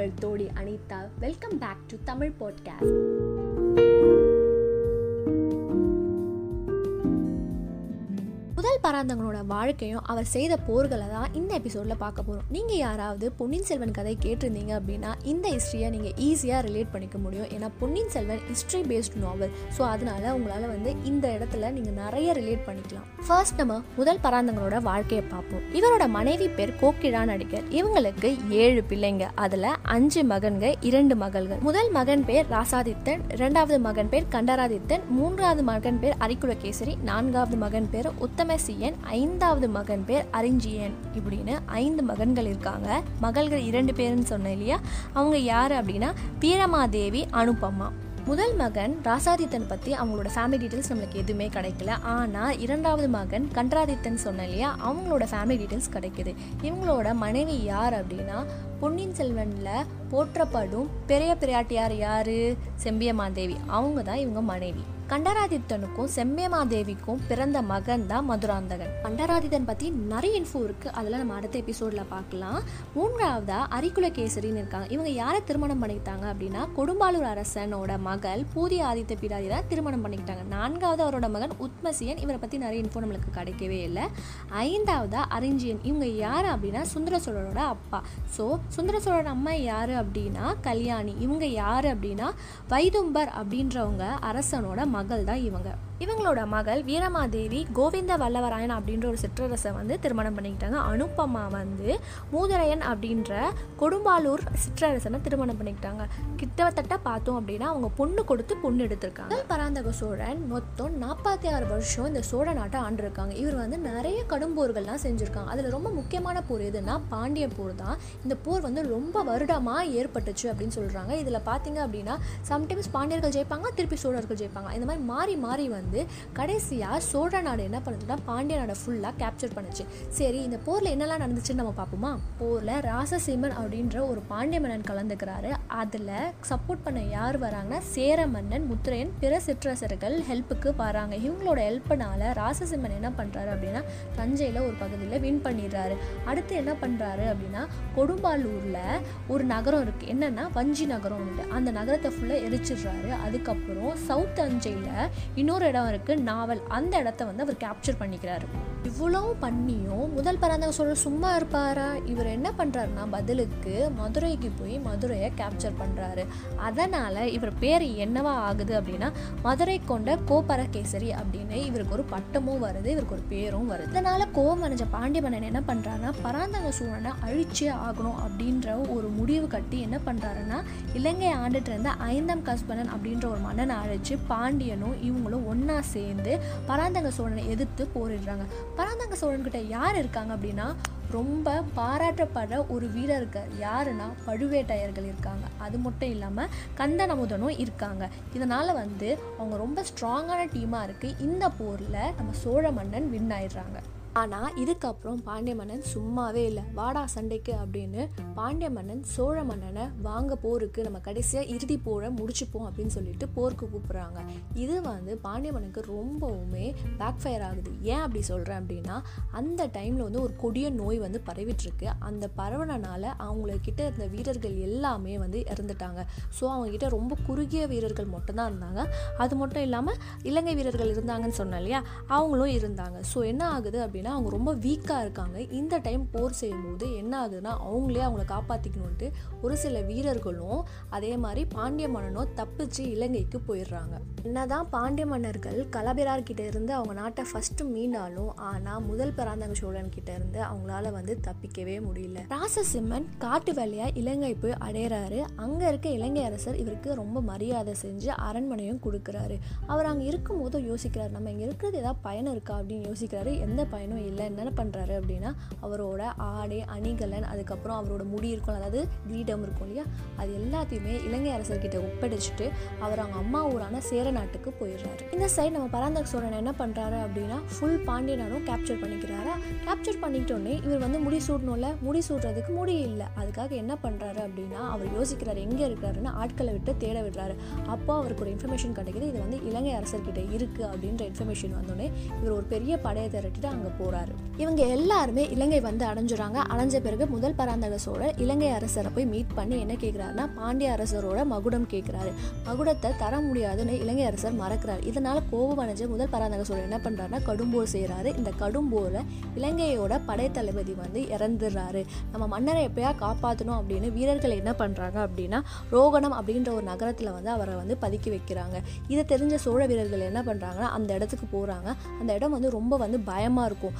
உங்கள் தோழி Anitha welcome back to Tamil podcast முதல் வாழ்க்கையும் அவர் செய்த போர்களை தான் இந்த எபிசோடில் பார்க்க போகிறோம் நீங்கள் யாராவது பொன்னியின் செல்வன் கதை கேட்டிருந்தீங்க அப்படின்னா இந்த ஹிஸ்ட்ரியை நீங்கள் ஈஸியாக ரிலேட் பண்ணிக்க முடியும். ஏன்னா Ponniyin Selvan history based novel so அதனால உங்களால் வந்து இந்த இடத்துல நீங்கள் நிறைய ரிலேட் பண்ணிக்கலாம். ஃபர்ஸ்ட் நம்ம முதல் பராந்தகனோட வாழ்க்கையை பார்ப்போம். இவரோட மனைவி பேர் கோக்கிழா நடிகர். இவங்களுக்கு ஏழு பிள்ளைங்க. அதில் அஞ்சு மகன்க இரண்டு மகள்கள். முதல் மகன் பேர் ராசாதித்தன். இரண்டாவது மகன் பேர் கண்டராதித்தன். மூன்றாவது மகன் பேர் அரிக்குலகேசரி. நான்காவது மகன் பேர் உத்தமசியன் ஐந்தாவது மகன் பேர் அரிஞ்சியன் இப்படின்னு ஐந்து மகன்கள் இருக்காங்க. மகள்கள் இரண்டு பேருன்னு சொன்னேன் இல்லையா? அவங்க யார் அப்படின்னா பீரமாதேவி அனுபமா முதல் மகன் ராசாதித்தன் பற்றி அவங்களோட ஃபேமிலி டீட்டெயில்ஸ் நம்மளுக்கு எதுவுமே கிடைக்கல. ஆனால் இரண்டாவது மகன் கன்றாதித்தன் சொன்ன இல்லையா? அவங்களோட ஃபேமிலி டீட்டெயில்ஸ் கிடைக்குது. இவங்களோட மனைவி யார் அப்படின்னா பொன்னியின் செல்வனில் போற்றப்படும் பெரிய பிரையாட்டியார் யார்? செம்பியமாதேவி அவங்க தான் இவங்க மனைவி. கண்டராதித்தனுக்கும் செம்பியமாதேவிக்கும் பிறந்த மகன் தான் மதுராந்தகன். கண்டராதித்தன் பற்றி நிறைய இன்ஃபோ இருக்குது அதெல்லாம் நம்ம அடுத்த எபிசோடில் பார்க்கலாம். மூன்றாவதா அரிக்குலகேசரின்னு இருக்காங்க. இவங்க யாரை திருமணம் பண்ணிக்கிட்டாங்க அப்படின்னா கொடும்பாலூர் அரசனோட மகள் பூதிய ஆதித்த பிடாரி தான் திருமணம் பண்ணிக்கிட்டாங்க. நான்காவது அவரோட மகன் உத்மசியன். இவரை பற்றி நிறைய இன்ஃபோ நம்மளுக்கு கிடைக்கவே இல்லை. ஐந்தாவதா அரிஞ்சியன். இவங்க யார் அப்படின்னா சுந்தர சோழரோட அப்பா. ஸோ சுந்தர சோழன் அம்மா யார் அப்படின்னா கல்யாணி. இவங்க யார் அப்படின்னா வைதும்பர் அப்படின்றவங்க அரசனோட மகள் தான் இவங்க. இவங்களோட மகள் வீரமாதேவி கோவிந்த வல்லவராயன் அப்படின்ற ஒரு சிற்றரசை வந்து திருமணம் பண்ணிக்கிட்டாங்க. அனுப்பமா வந்து மூதரையன் அப்படின்ற கொடும்பாலூர் சிற்றரசனை திருமணம் பண்ணிக்கிட்டாங்க. கிட்டத்தட்ட பார்த்தோம் அப்படின்னா அவங்க பொண்ணு கொடுத்து பொண்ணு எடுத்திருக்காங்க. பராந்தக சோழன் மொத்தம் நாற்பத்தி ஆறு வருஷம் இந்த சோழ நாட்டை ஆண்டிருக்காங்க. இவர் வந்து நிறைய கடும்போர்கள்லாம் செஞ்சுருக்காங்க. அதில் ரொம்ப முக்கியமான போர் எதுன்னா பாண்டிய போர் தான். இந்த போர் வந்து ரொம்ப வருடமாக ஏற்பட்டுச்சு அப்படின்னு சொல்கிறாங்க இதில் பார்த்தீங்க அப்படின்னா சம்டைம்ஸ் பாண்டியர்கள் ஜெயிப்பாங்க திருப்பி சோழர்கள் ஜெயிப்பாங்க. இந்த மாதிரி மாறி மாறி வந்து கடைசியாக சோழ நாடு என்ன பண்ணுதுன்னா பாண்டிய நாடை ஃபுல்லாக கேப்சர் பண்ணுச்சு. சரி இந்த போரில் என்னெல்லாம் நடந்துச்சுன்னு நம்ம பார்ப்போமா? போரில் ராசசீமன் அப்படின்ற ஒரு பாண்டிய மன்னன் கலந்துக்கிறாரு. அதில் சப்போர்ட் பண்ண யார் வராங்கன்னா சேர மன்னன் முத்திரையன் பிற சிற்றரசர்கள் ஹெல்ப்புக்கு வராங்க. இவங்களோட ஹெல்ப்னால ராசசிம்மன் என்ன பண்ணுறாரு அப்படின்னா தஞ்சையில் ஒரு பகுதியில் வின் பண்ணிடுறாரு. அடுத்து என்ன பண்ணுறாரு அப்படின்னா கொடும்பாலூர் கொடும்பாலூரில் ஒரு நகரம் இருக்குது என்னென்னா வஞ்சி நகரம் உண்டு. அந்த நகரத்தை ஃபுல்லாக எரிச்சிடுறாரு. அதுக்கப்புறம் சவுத் தஞ்சையில் இன்னொரு இடம் இருக்குது நாவல். அந்த இடத்த வந்து அவர் கேப்சர் பண்ணிக்கிறாரு. இவ்வளோ பண்ணியும் முதல் பராந்தக சோழர் சும்மா இருப்பாரா? இவர் என்ன பண்ணுறாருன்னா பதிலுக்கு மதுரைக்கு போய் மதுரையை கேப்சர் பண்ணுறாரு அதனால் இவர் பேர் என்னவா ஆகுது அப்படின்னா மதுரை கொண்ட கோபரகேசரி அப்படின்னு இவருக்கு ஒரு பட்டமும் வருது இவருக்கு ஒரு பேரும் வருது. இதனால் கோபம் அடைஞ்ச பாண்டிய மன்னன் என்ன பண்ணுறாருன்னா பராந்தக சோழனை அழிச்சே ஆகணும் அப்படின்ற ஒரு முடிவு கட்டி என்ன பண்ணுறாருன்னா இலங்கை ஆண்டுட்டு இருந்த ஐந்தாம் கஸ்பனன் அப்படின்ற ஒரு மன்னனை அழைச்சி பாண்டியனும் இவங்களும் ஒன்றா சேர்ந்து பராந்தக சோழனை எதிர்த்து போரிடுறாங்க. பராந்தக சோழன்கிட்ட யார் இருக்காங்க அப்படின்னா ரொம்ப பாராட்டப்படுற ஒரு வீரர் இருக்கார் யாருன்னா பழுவேட்டையர்கள் இருக்காங்க. அது மட்டும் இல்லாமல் கந்தனமுதனும் இருக்காங்க. இதனால் வந்து அவங்க ரொம்ப ஸ்ட்ராங்கான டீமாக இருக்குது இந்த போரில் நம்ம சோழ மன்னன் வின் ஆயிடுறாங்க. ஆனால் இதுக்கப்புறம் பாண்டிய மன்னன் சும்மாவே இல்லை. வாடா சண்டைக்கு அப்படின்னு பாண்டிய மன்னன் சோழ மன்னனை வாங்க போருக்கு நம்ம கடைசியாக இறுதி போரை முடிச்சுப்போம் அப்படின்னு சொல்லிட்டு போருக்கு கூப்பிட்றாங்க. இது வந்து பாண்டிய மன்னனுக்கு ரொம்பவுமே பேக் ஃபயர் ஆகுது. ஏன் அப்படி சொல்கிறேன் அப்படின்னா அந்த டைமில் வந்து ஒரு கொடிய நோய் வந்து பரவிட்டுருக்கு. அந்த பரவனால அவங்கக்கிட்ட இருந்த வீரர்கள் எல்லாமே வந்து இறந்துட்டாங்க. ஸோ அவங்கக்கிட்ட ரொம்ப குறுகிய வீரர்கள் மட்டும்தான் இருந்தாங்க. அது மட்டும் இல்லாமல் இலங்கை வீரர்கள் இருந்தாங்கன்னு சொன்னேன் இல்லையா? அவங்களும் இருந்தாங்க. ஸோ என்ன ஆகுது அப்படின்னு அப்படின்னா அவங்க ரொம்ப வீக்காக இருக்காங்க. இந்த டைம் போர் செய்யும்போது என்ன ஆகுதுன்னா அவங்களே அவங்கள காப்பாற்றிக்கணுன்ட்டு ஒரு சில வீரர்களும் அதே மாதிரி பாண்டிய மன்னனும் தப்பிச்சு இலங்கைக்கு போயிடுறாங்க. என்னதான் பாண்டிய மன்னர்கள் கலபிரார்கிட்ட இருந்து அவங்க நாட்டை ஃபஸ்ட்டு மீண்டாலும் ஆனால் முதல் பராந்தக சோழன் கிட்ட இருந்து அவங்களால வந்து தப்பிக்கவே முடியல. ராசசிம்மன் காட்டு வேலையாக இலங்கை போய் அடையிறாரு. அங்கே இருக்க இலங்கை அரசர் இவருக்கு ரொம்ப மரியாதை செஞ்சு அரண்மனையும் கொடுக்குறாரு. அவர் அங்கே இருக்கும்போது யோசிக்கிறாரு நம்ம இங்கே இருக்கிறது ஏதாவது பயன் இருக்கா? அப்படின்னு யோசிக்கிறாரு. எந்த பயனும் இன்னும் இல்லை என்ன பண்ணுறாரு அப்படின்னா அவரோட ஆடை அணிகலன் அதுக்கப்புறம் அவரோட முடி இருக்கும் அதாவது கிரீடம் இருக்கும் இல்லையா? அது எல்லாத்தையுமே இலங்கை அரசர்கிட்ட ஒப்படைச்சிட்டு அவர் அவங்க அம்மா ஊரான சேர நாட்டுக்கு போயிடுறாரு. இந்த சைடு நம்ம பராந்தக சோழன் என்ன பண்ணுறாரு அப்படின்னா ஃபுல் பாண்டிய நாடும் கேப்சர் பண்ணிக்கிறாரா? கேப்சர் பண்ணிட்டோன்னே இவர் வந்து முடி சூடணும்ல முடி சூடுறதுக்கு முடி இல்லை. அதுக்காக என்ன பண்ணுறாரு அப்படின்னா அவர் யோசிக்கிறார் எங்கே இருக்கிறாருன்னு ஆட்களை விட்டு தேட விடுறாரு. அப்போ அவருக்கு ஒரு இன்ஃபர்மேஷன் கிடைக்கிது இது வந்து இலங்கை அரசர்கிட்ட இருக்குது அப்படின்ற இன்ஃபர்மேஷன் வந்தோடனே இவர் ஒரு பெரிய படையை திரட்டிட்டு அங்கே போறாரு. இவங்க எல்லாருமே இலங்கை வந்து அடைஞ்சுறாங்க. அடைஞ்ச பிறகு முதல் பராந்தக சோழர் இலங்கை அரசரை போய் மீட் பண்ணி என்ன கேட்கிறாருன்னா பாண்டிய அரசரோட மகுடம் கேட்கிறாரு மகுடத்தை தர முடியாதுன்னு இலங்கை அரசர் மறக்கிறார். இதனால கோபம் அடைஞ்ச முதல் பராந்தக சோழர் என்ன பண்றாருன்னா கடும்போர் செய்யறாரு இந்த கடும்போரை இலங்கையோட படைத்தளபதி வந்து இறந்துடுறாரு. நம்ம மன்னரை எப்பயா காப்பாற்றணும் அப்படின்னு வீரர்கள் என்ன பண்றாங்க அப்படின்னா ரோகணம் அப்படின்ற ஒரு நகரத்துல வந்து அவரை வந்து பதுக்கி வைக்கிறாங்க. இதை தெரிஞ்ச சோழ வீரர்கள் என்ன பண்றாங்கன்னா அந்த இடத்துக்கு போறாங்க. அந்த இடம் வந்து ரொம்ப வந்து பயமா இருக்கும்.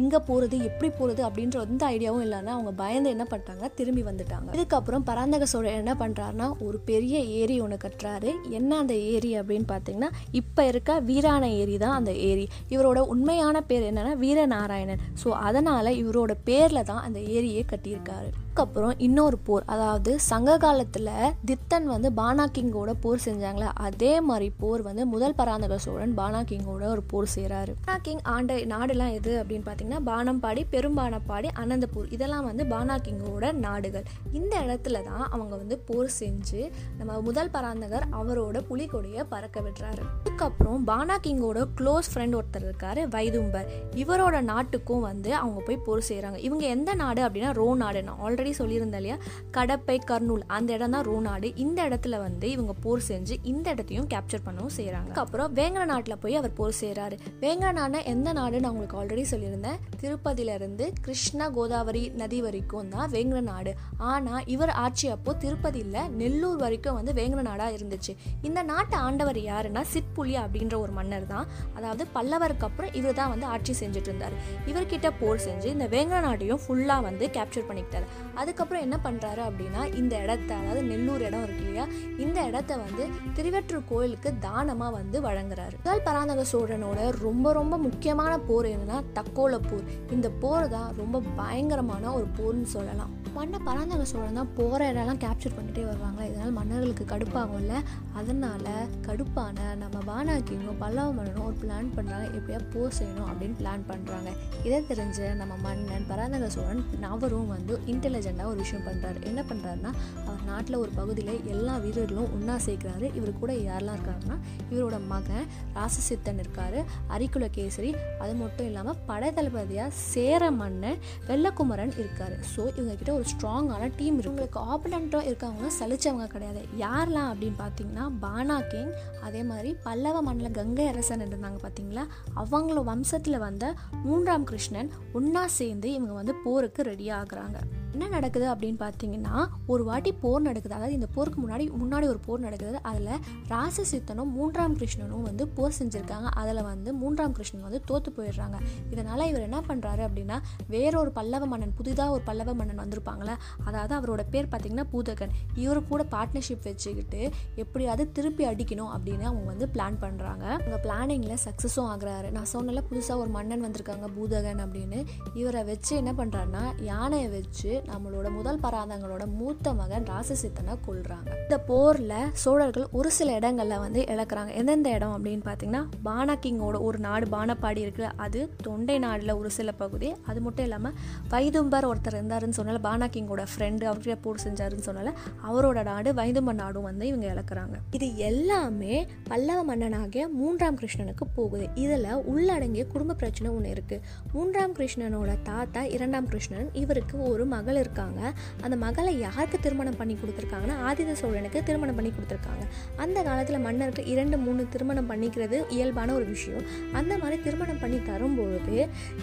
எங்கே போகிறது எப்படி போகிறது அப்படின்ற எந்த ஐடியாவும் இல்லைன்னா அவங்க பயந்து என்ன பண்ணிட்டாங்க? திரும்பி வந்துட்டாங்க. இதுக்கப்புறம் பராந்தக சோழர் என்ன பண்ணுறாருனா ஒரு பெரிய ஏரி ஒன்று கட்டுறாரு. என்ன அந்த ஏரி அப்படின்னு பார்த்தீங்கன்னா இப்போ இருக்க வீரான ஏரி தான் அந்த ஏரி. இவரோட உண்மையான பேர் என்னென்னா வீரநாராயணன். ஸோ அதனால் இவரோட பேரில் தான் அந்த ஏரியை கட்டியிருக்காரு. அதுக்கப்புறம் இன்னொரு போர். அதாவது சங்க காலத்தில் தித்தன் வந்து பானா கிங்கோட போர் செஞ்சாங்களே அதே மாதிரி போர் வந்து முதல் பராந்தக சோழன் பானா கிங்கோட ஒரு போர் செய்கிறாரு பானா கிங் ஆண்ட நாடுலாம் எது அப்படின்னு பார்த்தீங்கன்னா பானம்பாடி பெரும்பானப்பாடி அனந்தபூர். இதெல்லாம் வந்து பானா கிங்கோட நாடுகள். இந்த இடத்துல தான் அவங்க வந்து போர் செஞ்சு நம்ம முதல் பராந்தகர் அவரோட புலிகொடியை பறக்க விடுறாரு அதுக்கப்புறம் பானா கிங்கோட க்ளோஸ் ஃப்ரெண்ட் ஒருத்தர் இருக்காரு வைதும்பர். இவரோட நாட்டுக்கும் வந்து அவங்க போய் போர் செய்கிறாங்க இவங்க எந்த நாடு அப்படின்னா ரோ நாடு நான் ஆல்ரெடி சொல்லியிருந்தேன் இல்லையா? கடப்பை கர்னூல் அந்த இடம் தான் ரோநாடு இந்த இடத்துல வந்து இவங்க போர் செஞ்சு இந்த இடத்தையும் கேப்சர் பண்ணவும் செய்கிறாங்க அப்புறம் வேங்கட நாட்டில் போய் அவர் போர் செய்கிறாரு வேங்கட நாடுனா எந்த நாடு நான் உங்களுக்கு ஆல்ரெடி சொல்லியிருந்தேன். திருப்பதியிலிருந்து கிருஷ்ணா கோதாவரி நதி வரைக்கும் தான் வேங்கட நாடு. ஆனால் இவர் ஆட்சி அப்போ திருப்பதியில் நெல்லூர் வரைக்கும் வந்து வேங்கட நாடாக இருந்துச்சு. இந்த நாட்டை ஆண்டவர் யாருன்னா சிற்புலி அப்படின்ற ஒரு மன்னர் தான். அதாவது பல்லவருக்கு அப்புறம் இவர் தான் வந்து ஆட்சி செஞ்சுட்டு இருந்தார். இவர்கிட்ட போர் செஞ்சு இந்த வேங்கட நாட்டையும் ஃபுல்லாக வந்து கேப்சர் பண்ணிக்கிட்டார். அதுக்கப்புறம் என்ன பண்ணுறாரு அப்படின்னா இந்த இடத்த அதாவது நெல்லூர் இடம் இருக்கு இல்லையா இந்த இடத்த வந்து திருவெற்றூர் கோயிலுக்கு தானமாக வந்து வழங்குறாரு. முதல் பராந்தக சோழனோட ரொம்ப ரொம்ப முக்கியமான போர் என்னன்னா தக்கோல போர் இந்த போர் தான் ரொம்ப பயங்கரமான ஒரு போர்னு சொல்லலாம். மன்ன பராந்தக சோழன் தான் போகிற இடம்லாம் கேப்சர் பண்ணிட்டே வருவாங்க. இதனால் மன்னர்களுக்கு கடுப்பாகும்ல அதனால் கடுப்பான நம்ம வானாக்கியும் பல்லவ மன்னனும் ஒரு பிளான் பண்ணுறாங்க எப்படியா போர் செய்யணும் அப்படின்னு பிளான் பண்ணுறாங்க இதை தெரிஞ்ச நம்ம மன்னன் பராந்தக சோழன் அவரும் வந்து இன்டெலிஜெண்ட்டாக ஒரு விஷயம் பண்ணுறாரு என்ன பண்ணுறாருன்னா அவர் நாட்டில் ஒரு பகுதியில் எல்லா வீரர்களும் ஒன்றா சேர்க்குறாரு. இவர் கூட யாரெல்லாம் இருக்காருன்னா இவரோட மகன் ராசசித்தன் இருக்காரு அரிக்குலகேசரி அது மட்டும் இல்லாமல் படை தளபதியாக சேர மன்னன் வெள்ளக்குமரன் இருக்கார். ஸோ இவங்க கிட்ட ஒரு ஸ்ட்ராங்கான டீம் இருக்கு. உங்களுக்கு ஆப்பனண்ட்டாக இருக்கவங்க சலிச்சவங்க கிடையாது. யாரெல்லாம் அப்படின்னு பார்த்தீங்கன்னா பானா கிங் அதே மாதிரி பல்லவ மண்டல கங்கை அரசன் இருந்தாங்க பார்த்தீங்களா? அவங்கள வம்சத்தில் வந்த மூன்றாம் கிருஷ்ணன் ஒன்றா சேர்ந்து இவங்க வந்து போருக்கு ரெடி ஆகுறாங்க. என்ன நடக்குது அப்படின்னு பார்த்தீங்கன்னா ஒரு வாட்டி போர் நடக்குது. அதாவது இந்த போருக்கு முன்னாடி முன்னாடி ஒரு போர் நடக்குது. அதில் ராசசித்தனும் மூன்றாம் கிருஷ்ணனும் வந்து போர் செஞ்சுருக்காங்க. அதில் வந்து மூன்றாம் கிருஷ்ணன் வந்து தோற்று போயிடுறாங்க. இதனால் இவர் என்ன பண்ணுறாரு அப்படின்னா வேறொரு பல்லவ மன்னன் புதிதாக ஒரு பல்லவ மன்னன் வந்திருப்பாங்க. சொல்லுவாங்களே அதாவது அவரோட பேர் பார்த்தீங்கன்னா பூதகன். இவரு கூட பார்ட்னர்ஷிப் வச்சுக்கிட்டு எப்படியாவது திருப்பி அடிக்கணும் அப்படின்னு அவங்க வந்து பிளான் பண்ணுறாங்க அவங்க பிளானிங்கில் சக்ஸஸும் ஆகுறாரு. நான் சொன்னல புதுசாக ஒரு மன்னன் வந்திருக்காங்க பூதகன் அப்படின்னு. இவரை வச்சு என்ன பண்ணுறாருன்னா யானையை வச்சு நம்மளோட முதல் பராதங்களோட மூத்த மகன் ராசசித்தனை கொல்றாங்க. இந்த போரில் சோழர்கள் ஒரு சில இடங்களில் வந்து இழக்கிறாங்க. எந்தெந்த இடம் அப்படின்னு பார்த்தீங்கன்னா பானா கிங்கோட ஒரு நாடு பானப்பாடி இருக்குது அது தொண்டை நாடில் ஒரு சில பகுதி. அது மட்டும் இல்லாமல் வைதும்பர் ஒருத்தர் இருந்தாருன்னு சொன்னால பானா கிங்கோட ஃப்ரெண்டு அவர்கிட்ட போர் செஞ்சாருன்னு சொன்னால அவரோட நாடு வைதும்பர் நாடும் வந்து இவங்க இழக்கிறாங்க. இது எல்லாமே பல்லவ மன்னனாகிய மூன்றாம் கிருஷ்ணனுக்கு போகுது. இதில் உள்ளடங்கிய குடும்ப பிரச்சனை ஒன்று இருக்குது மூன்றாம் கிருஷ்ணனோட தாத்தா இரண்டாம் கிருஷ்ணன் இவருக்கு ஒரு மகள் இருக்காங்க. அந்த மகளை யாருக்கு திருமணம் பண்ணி கொடுத்துருக்காங்கன்னா ஆதித்த சோழனுக்கு திருமணம் பண்ணி கொடுத்துருக்காங்க. அந்த காலத்தில் மன்னருக்கு இரண்டு மூணு திருமணம் பண்ணிக்கிறது இயல்பான ஒரு விஷயம். அந்த மாதிரி திருமணம் பண்ணி தரும்பொழுது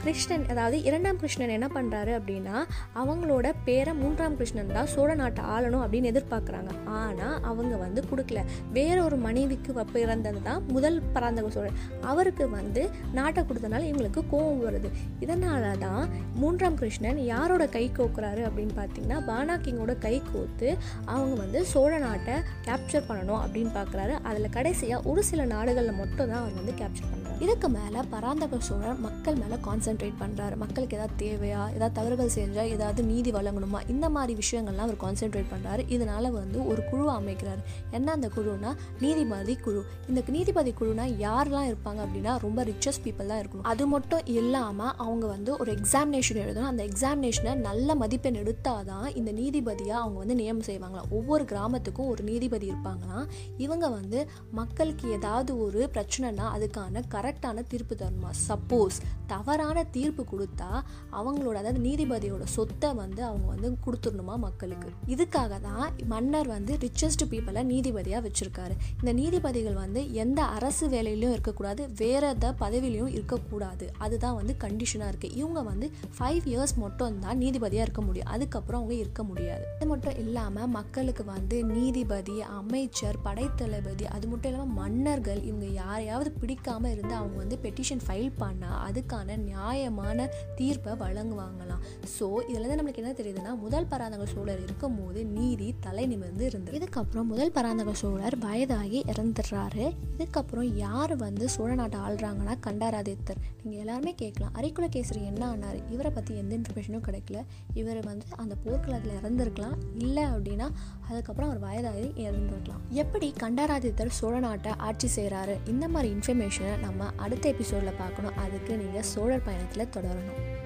கிருஷ்ணன் அதாவது இரண்டாம் கிருஷ்ணன் என்ன பண்ணுறாரு அப்படின்னா அவங்களோட பேரை மூன்றாம் கிருஷ்ணன் தான் சோழ நாட்டை ஆளணும் அப்படின்னு எதிர்பார்க்குறாங்க. ஆனால் அவங்க வந்து கொடுக்கல. வேற ஒரு மனைவிக்கு பிறந்தது தான் முதல் பராந்தக சோழன். அவருக்கு வந்து நாட்டை கொடுத்தனால இவங்களுக்கு கோபம் வருது. இதனால தான் மூன்றாம் கிருஷ்ணன் யாரோட கை கோக்குறாரு அப்படின்னு பார்த்தீங்கன்னா பானா கிங்கோட கை கோத்து அவங்க வந்து சோழ நாட்டை கேப்சர் பண்ணணும் அப்படின்னு பார்க்குறாரு அதில் கடைசியாக ஒரு சில நாடுகளில் மட்டும் தான் அவர் வந்து கேப்சர் பண்ணுறாரு இதுக்கு மேலே பராந்தக சோழன் மக்கள் மேலே கான்சென்ட்ரேட் பண்ணுறாரு மக்களுக்கு ஏதாவது தேவையா? ஏதாவது தவறுகள் செஞ்சால் ஏதாவது நீதி வழங்க இறங்கணுமா இந்த மாதிரி விஷயங்கள்லாம் அவர் கான்சென்ட்ரேட் பண்ணுறாரு இதனால் வந்து ஒரு குழு அமைக்கிறார். என்ன அந்த குழுனா நீதிபதி குழு. இந்த நீதிபதி குழுனா யாரெல்லாம் இருப்பாங்க அப்படின்னா ரொம்ப ரிச்சஸ்ட் பீப்புள் தான் இருக்கணும். அது மட்டும் இல்லாமல் அவங்க வந்து ஒரு எக்ஸாமினேஷன் எழுதணும். அந்த எக்ஸாமினேஷனை நல்ல மதிப்பெண் எடுத்தால் தான் இந்த நீதிபதியாக அவங்க வந்து நியமனம் செய்வாங்களாம். ஒவ்வொரு கிராமத்துக்கும் ஒரு நீதிபதி இருப்பாங்களாம். இவங்க வந்து மக்களுக்கு ஏதாவது ஒரு பிரச்சனைனா அதுக்கான கரெக்டான தீர்ப்பு தரணுமா? சப்போஸ் தவறான தீர்ப்பு கொடுத்தா அவங்களோட அதாவது நீதிபதியோட சொத்தை வந்து அவங்க அவங்க வந்து கொடுத்துடணுமா மக்களுக்கு? இதுக்காக தான் மன்னர் வந்து ரிச்சஸ்ட் பீப்புளை நீதிபதியாக வச்சுருக்காரு. இந்த நீதிபதிகள் வந்து எந்த அரசு வேலையிலையும் இருக்கக்கூடாது வேற எந்த பதவியிலையும் இருக்கக்கூடாது. அதுதான் வந்து கண்டிஷனாக இருக்குது இவங்க வந்து ஃபைவ் இயர்ஸ் மட்டும் தான் நீதிபதியாக இருக்க முடியும். அதுக்கப்புறம் அவங்க இருக்க முடியாது. அது மட்டும் இல்லாமல் மக்களுக்கு வந்து நீதிபதி அமைச்சர் படைத்தளபதி அது மட்டும் இல்லாமல் மன்னர்கள் இவங்க யாரையாவது பிடிக்காமல் இருந்து அவங்க வந்து பெட்டிஷன் ஃபைல் பண்ணால் அதுக்கான நியாயமான தீர்ப்பை வழங்குவாங்களாம். ஸோ இதில் தான் நம்மளுக்கு என்ன தெரியுதுன்னா முதல் பராந்தக சோழர் இருக்கும்போது நீதி தலை நிமிர்ந்து இருந்தது. இதுக்கப்புறம் முதல் பராந்தக சோழர் வயதாகி இறந்துடுறாரு. இதுக்கப்புறம் யார் வந்து சோழ நாட்டை ஆள்றாங்கன்னா கண்டாராதித்தர். நீங்கள் எல்லாருமே கேட்கலாம். அரிக்குலகேசரி என்ன ஆனார்? இவரை பற்றி எந்த இன்ஃபர்மேஷனும் கிடைக்கல. இவர் வந்து அந்த போர்க்களத்தில் இறந்துருக்கலாம். இல்லை அப்படின்னா அதுக்கப்புறம் அவர் வயதாகி இறந்துருக்கலாம் எப்படி கண்டாராதித்தர் சோழ நாட்டை ஆட்சி செய்கிறாரு இந்த மாதிரி இன்ஃபர்மேஷனை நம்ம அடுத்த எபிசோடில் பார்க்கணும். அதுக்கு நீங்கள் சோழர் பயணத்தில் தொடரணும்.